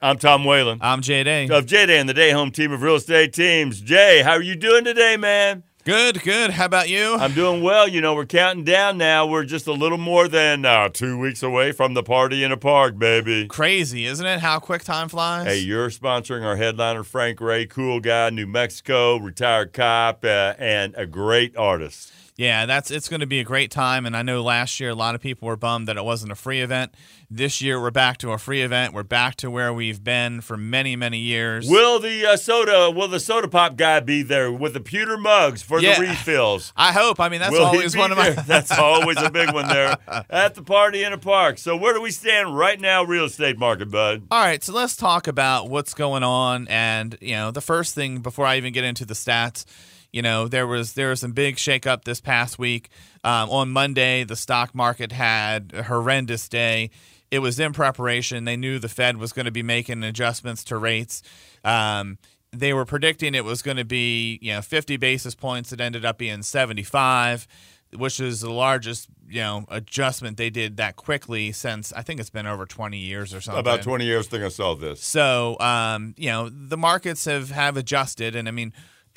I'm Tom Whalen I'm Jay Day. of Jay Day and the Day Home team of real estate teams. Jay, how are you doing today, man? Good, good. How about you? I'm doing well. You know, we're counting down now. We're just a little more than uh, two weeks away from the party in a park, baby. Crazy, isn't it? How quick time flies. Hey, you're sponsoring our headliner, Frank Ray, cool guy, New Mexico, retired cop, uh, and a great artist. Yeah, that's it's going to be a great time. And I know last year a lot of people were bummed that it wasn't a free event. This year we're back to a free event. We're back to where we've been for many, many years. Will the uh, soda, will the soda pop guy be there with the pewter mugs for Yeah. the refills? I hope. I mean, that's Will always one of my. That's always a big one there at the party in a park. So where do we stand right now, real estate market, bud? All right, so let's talk about what's going on. And you know, the first thing before I even get into the stats, you know, there was there was some big shakeup this past week. Um, on Monday, the stock market had a horrendous day. It was in preparation. They knew the Fed was going to be making adjustments to rates. Um, they were predicting it was going to be, you know, 50 basis points. It ended up being 75, which is the largest, you know, adjustment they did that quickly since I think it's been over 20 years or something. About 20 years I think I saw this. So, um, you know, the markets have, have adjusted. And I mean,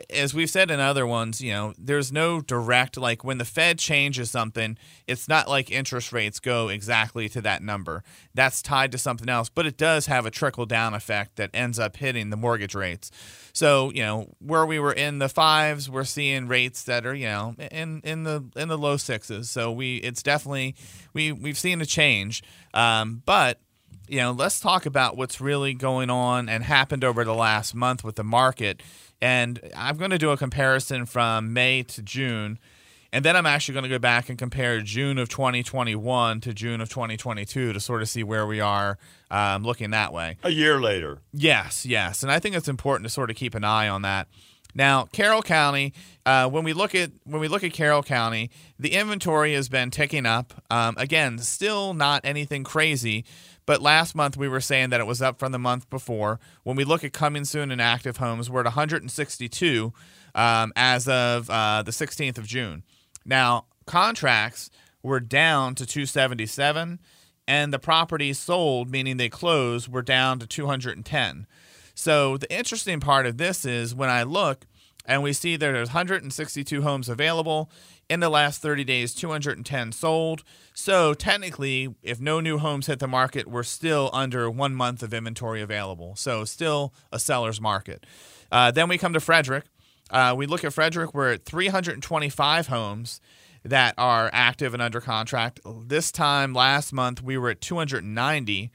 as we've said in other ones, you know, there's no direct, like when the Fed changes something, it's not like interest rates go exactly to that number. That's tied to something else, but it does have a trickle down effect that ends up hitting the mortgage rates. So, you know, where we were in the fives, we're seeing rates that are, you know, in, in the in the low sixes. So we it's definitely we we've seen a change. Um, but you know, let's talk about what's really going on and happened over the last month with the market. And I'm going to do a comparison from May to June. And then I'm actually going to go back and compare June of 2021 to June of 2022 to sort of see where we are um, looking that way. A year later. Yes, yes, and I think it's important to sort of keep an eye on that. Now, Carroll County, uh, when we look at when we look at Carroll County, the inventory has been ticking up. Um, again, still not anything crazy, but last month we were saying that it was up from the month before. When we look at coming soon and active homes, we're at 162 um, as of uh, the 16th of June. Now, contracts were down to 277, and the properties sold, meaning they closed, were down to 210. So the interesting part of this is when I look and we see there's 162 homes available in the last 30 days, 210 sold. So technically, if no new homes hit the market, we're still under one month of inventory available. So still a seller's market. Uh, then we come to Frederick. Uh, we look at Frederick, we're at 325 homes that are active and under contract. This time last month, we were at 290.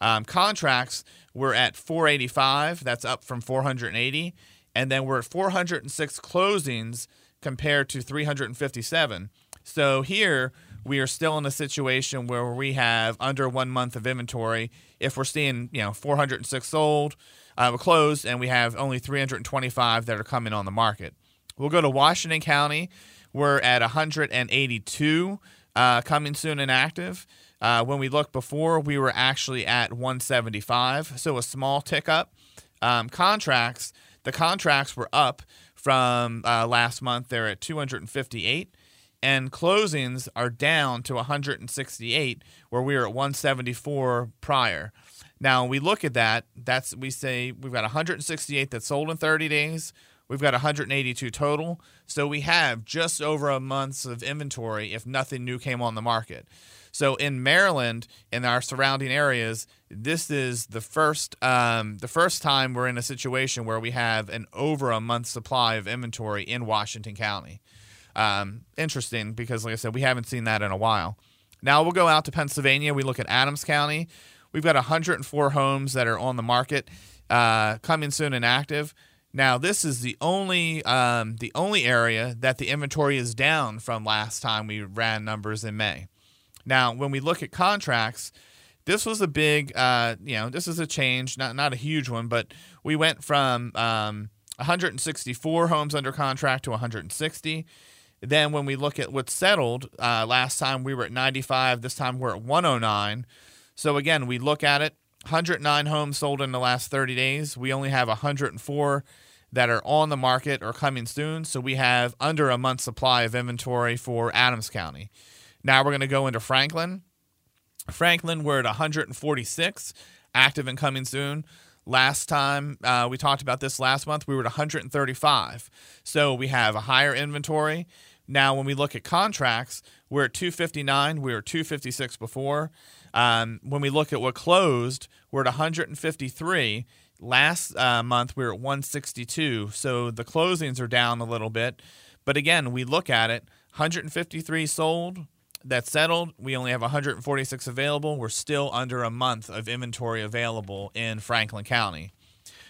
Um, contracts, we're at 485. That's up from 480. And then we're at 406 closings compared to 357. So here we are still in a situation where we have under one month of inventory. If we're seeing, you know, 406 sold, uh, closed, and we have only 325 that are coming on the market. We'll go to Washington County. We're at 182 uh, coming soon and active. Uh, when we looked before, we were actually at 175, so a small tick up. Um, contracts, the contracts were up from uh, last month. They're at 258, and closings are down to 168, where we were at 174 prior. Now we look at that. That's we say we've got 168 that sold in 30 days. We've got 182 total. So we have just over a month's of inventory if nothing new came on the market. So in Maryland, in our surrounding areas, this is the first um, the first time we're in a situation where we have an over a month supply of inventory in Washington County. Um, interesting because, like I said, we haven't seen that in a while. Now we'll go out to Pennsylvania. We look at Adams County. We've got 104 homes that are on the market, uh, coming soon and active. Now this is the only um, the only area that the inventory is down from last time we ran numbers in May. Now, when we look at contracts, this was a big, uh, you know, this is a change, not not a huge one, but we went from um, 164 homes under contract to 160. Then when we look at what's settled, uh, last time we were at 95. This time we're at 109. So again, we look at it. 109 homes sold in the last 30 days. We only have 104 that are on the market or coming soon. So we have under a month's supply of inventory for Adams County. Now we're going to go into Franklin. Franklin, we're at 146 active and coming soon. Last time uh, we talked about this last month, we were at 135. So we have a higher inventory. Now, when we look at contracts, we're at 259. We were 256 before. Um, when we look at what closed, we're at 153. Last uh, month, we were at 162. So the closings are down a little bit. But again, we look at it 153 sold, that settled. We only have 146 available. We're still under a month of inventory available in Franklin County.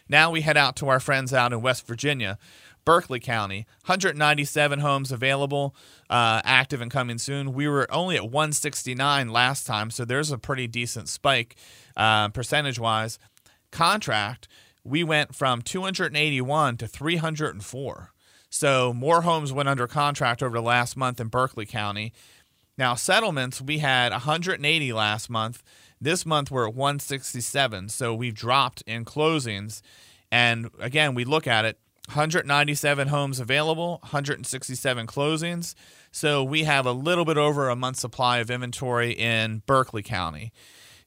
Now we head out to our friends out in West Virginia, Berkeley County, 197 homes available, uh, active and coming soon. We were only at 169 last time, so there's a pretty decent spike uh, percentage wise. Contract, we went from 281 to 304. So more homes went under contract over the last month in Berkeley County. Now, settlements, we had 180 last month. This month, we're at 167. So we've dropped in closings. And again, we look at it 197 homes available, 167 closings. So we have a little bit over a month's supply of inventory in Berkeley County.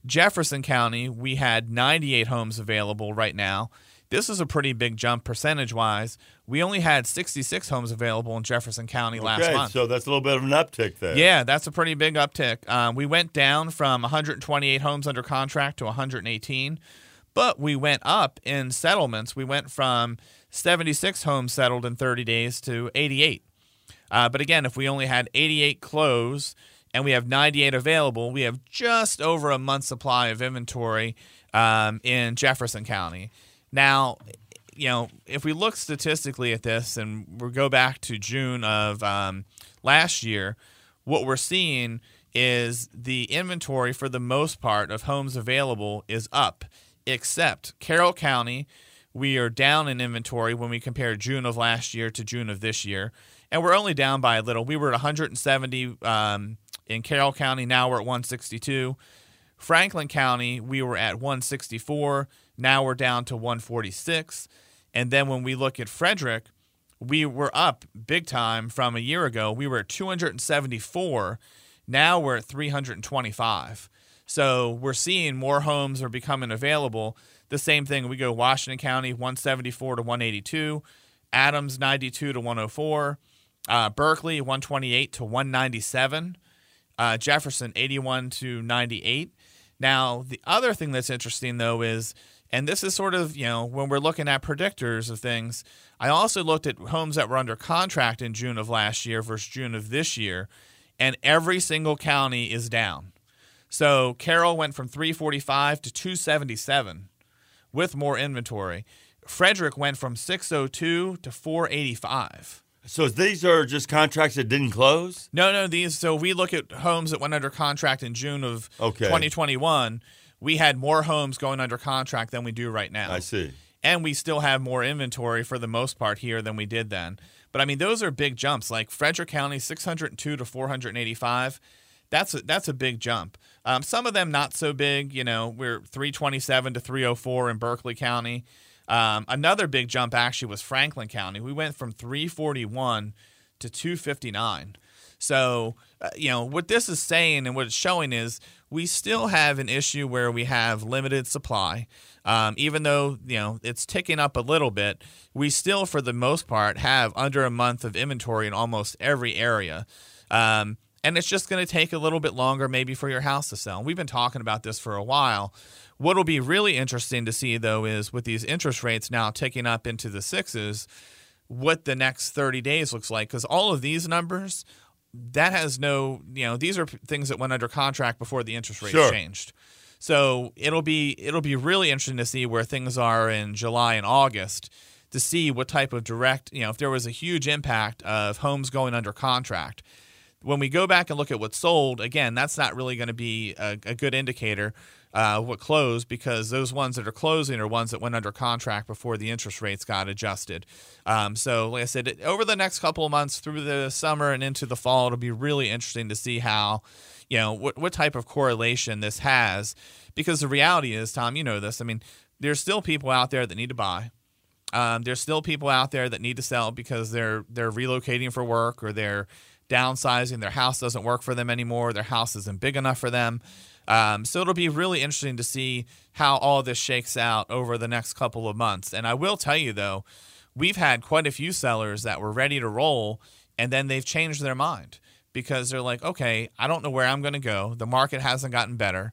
Jefferson County, we had 98 homes available right now. This is a pretty big jump percentage wise. We only had 66 homes available in Jefferson County last okay, month. so that's a little bit of an uptick there. Yeah, that's a pretty big uptick. Uh, we went down from 128 homes under contract to 118, but we went up in settlements. We went from 76 homes settled in 30 days to 88. Uh, but again, if we only had 88 close and we have 98 available, we have just over a month's supply of inventory um, in Jefferson County. Now, you know, if we look statistically at this and we go back to June of um, last year, what we're seeing is the inventory for the most part of homes available is up, except Carroll County. We are down in inventory when we compare June of last year to June of this year, and we're only down by a little. We were at 170 um, in Carroll County. Now we're at 162. Franklin County, we were at 164. Now we're down to 146. And then when we look at Frederick, we were up big time from a year ago. We were at 274. Now we're at 325. So we're seeing more homes are becoming available. The same thing, we go Washington County 174 to 182, Adams 92 to 104, uh, Berkeley 128 to 197, uh, Jefferson 81 to 98. Now, the other thing that's interesting though is and this is sort of, you know, when we're looking at predictors of things, I also looked at homes that were under contract in June of last year versus June of this year, and every single county is down. So Carroll went from 345 to 277 with more inventory. Frederick went from 602 to 485. So these are just contracts that didn't close? No, no, these so we look at homes that went under contract in June of Okay. 2021 we had more homes going under contract than we do right now. I see. And we still have more inventory for the most part here than we did then. But I mean, those are big jumps. Like Frederick County, 602 to 485. That's a, that's a big jump. Um, some of them not so big. You know, we're 327 to 304 in Berkeley County. Um, another big jump actually was Franklin County. We went from 341 to 259. So, uh, you know, what this is saying and what it's showing is we still have an issue where we have limited supply. Um, even though, you know, it's ticking up a little bit, we still, for the most part, have under a month of inventory in almost every area. Um, and it's just going to take a little bit longer, maybe, for your house to sell. We've been talking about this for a while. What will be really interesting to see, though, is with these interest rates now ticking up into the sixes, what the next 30 days looks like. Because all of these numbers that has no, you know, these are things that went under contract before the interest rates Sure. changed. So it'll be it'll be really interesting to see where things are in July and August to see what type of direct, you know, if there was a huge impact of homes going under contract. When we go back and look at what sold, again, that's not really going to be a, a good indicator uh, what closed because those ones that are closing are ones that went under contract before the interest rates got adjusted. Um, so, like I said, over the next couple of months through the summer and into the fall, it'll be really interesting to see how, you know, what, what type of correlation this has. Because the reality is, Tom, you know this. I mean, there's still people out there that need to buy. Um, there's still people out there that need to sell because they're they're relocating for work or they're downsizing. Their house doesn't work for them anymore. Their house isn't big enough for them. Um, so it'll be really interesting to see how all this shakes out over the next couple of months. And I will tell you though, we've had quite a few sellers that were ready to roll, and then they've changed their mind because they're like, okay, I don't know where I'm going to go. The market hasn't gotten better.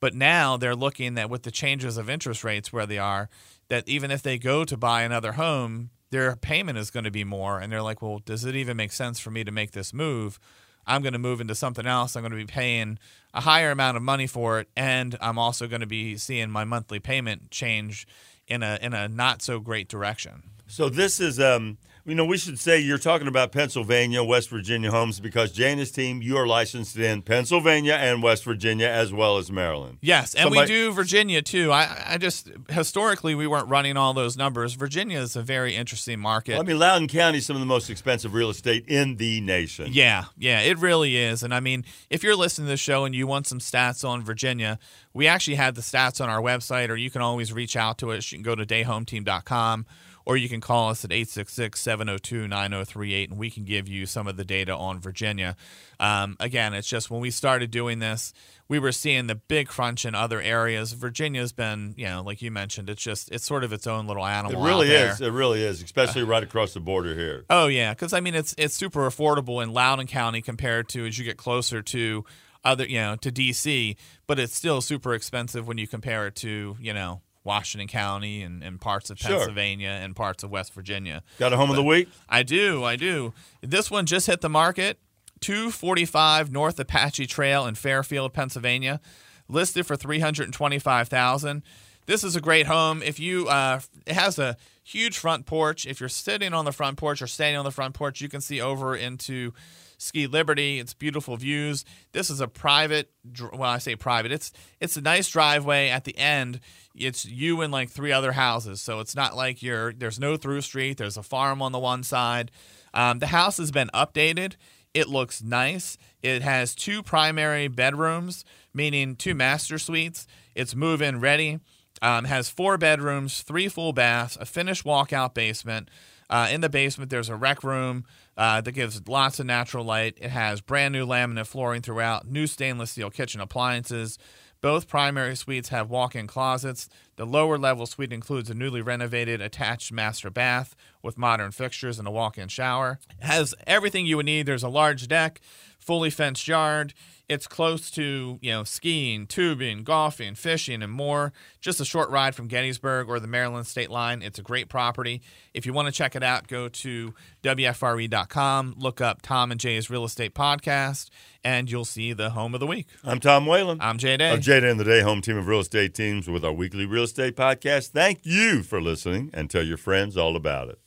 But now they're looking that with the changes of interest rates where they are, that even if they go to buy another home, their payment is going to be more. And they're like, well, does it even make sense for me to make this move? I'm going to move into something else. I'm going to be paying a higher amount of money for it, and I'm also going to be seeing my monthly payment change in a in a not so great direction. So this is um you know, we should say you're talking about Pennsylvania, West Virginia homes because Jana's team, you are licensed in Pennsylvania and West Virginia as well as Maryland. Yes, and Somebody- we do Virginia too. I, I just historically we weren't running all those numbers. Virginia is a very interesting market. I mean, Loudoun County is some of the most expensive real estate in the nation. Yeah, yeah, it really is. And I mean, if you're listening to the show and you want some stats on Virginia, we actually had the stats on our website, or you can always reach out to us. You can go to dayhometeam.com or you can call us at 866 702 9038 and we can give you some of the data on Virginia. Um, again, it's just when we started doing this, we were seeing the big crunch in other areas. Virginia's been, you know, like you mentioned, it's just, it's sort of its own little animal. It really is. It really is, especially right across the border here. Oh yeah, because I mean it's it's super affordable in Loudoun County compared to as you get closer to other you know to DC, but it's still super expensive when you compare it to you know Washington County and, and parts of Sure. Pennsylvania and parts of West Virginia. Got a home of the week? I do, I do. This one just hit the market. 245 North Apache Trail in Fairfield, Pennsylvania, listed for 325,000. This is a great home. If you, uh, it has a huge front porch. If you're sitting on the front porch or standing on the front porch, you can see over into Ski Liberty. It's beautiful views. This is a private. Well, I say private. It's it's a nice driveway at the end. It's you and like three other houses, so it's not like you're. There's no through street. There's a farm on the one side. Um, the house has been updated. It looks nice. It has two primary bedrooms, meaning two master suites. It's move in ready. Um, has four bedrooms, three full baths, a finished walkout basement. Uh, in the basement, there's a rec room uh, that gives lots of natural light. It has brand new laminate flooring throughout, new stainless steel kitchen appliances. Both primary suites have walk in closets. The lower level suite includes a newly renovated attached master bath with modern fixtures and a walk in shower. It has everything you would need. There's a large deck, fully fenced yard. It's close to, you know, skiing, tubing, golfing, fishing, and more. Just a short ride from Gettysburg or the Maryland state line. It's a great property. If you want to check it out, go to WFRE.com, look up Tom and Jay's Real Estate Podcast, and you'll see the home of the week. I'm Tom Whalen. I'm Jay Day. jay Jada and the Day Home Team of Real Estate Teams with our weekly real estate podcast. Thank you for listening and tell your friends all about it.